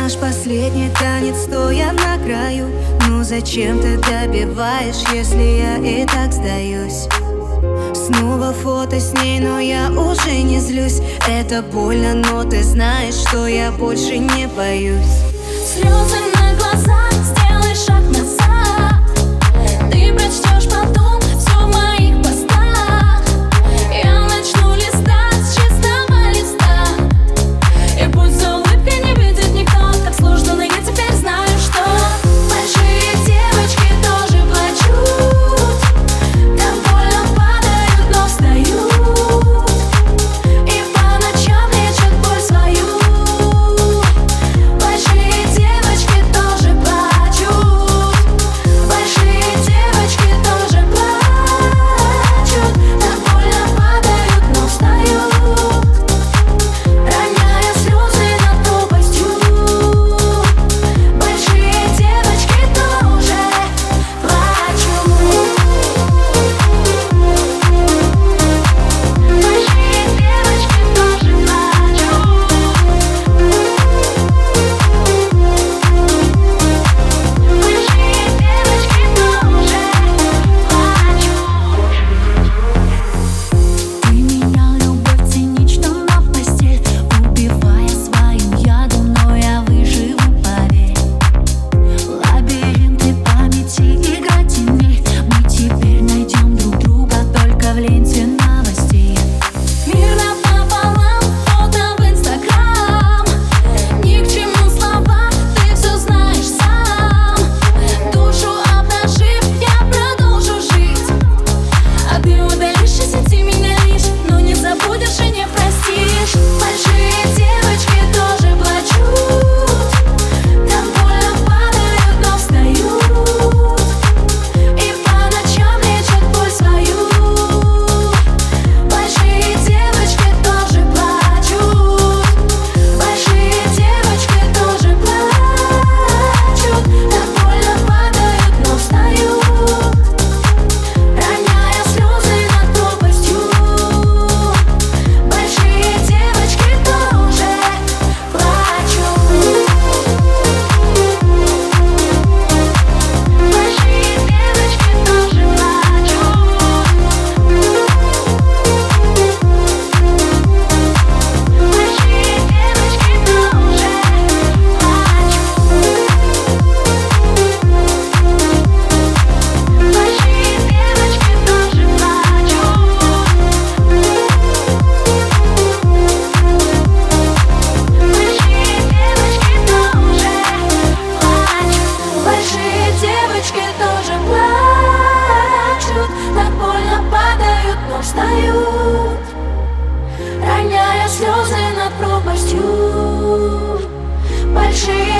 Наш последний танец, стоя на краю. Ну зачем ты добиваешь, если я и так сдаюсь? Снова фото с ней, но я уже не злюсь. Это больно, но ты знаешь, что я больше не боюсь. Слезы на глазах.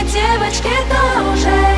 девочки тоже.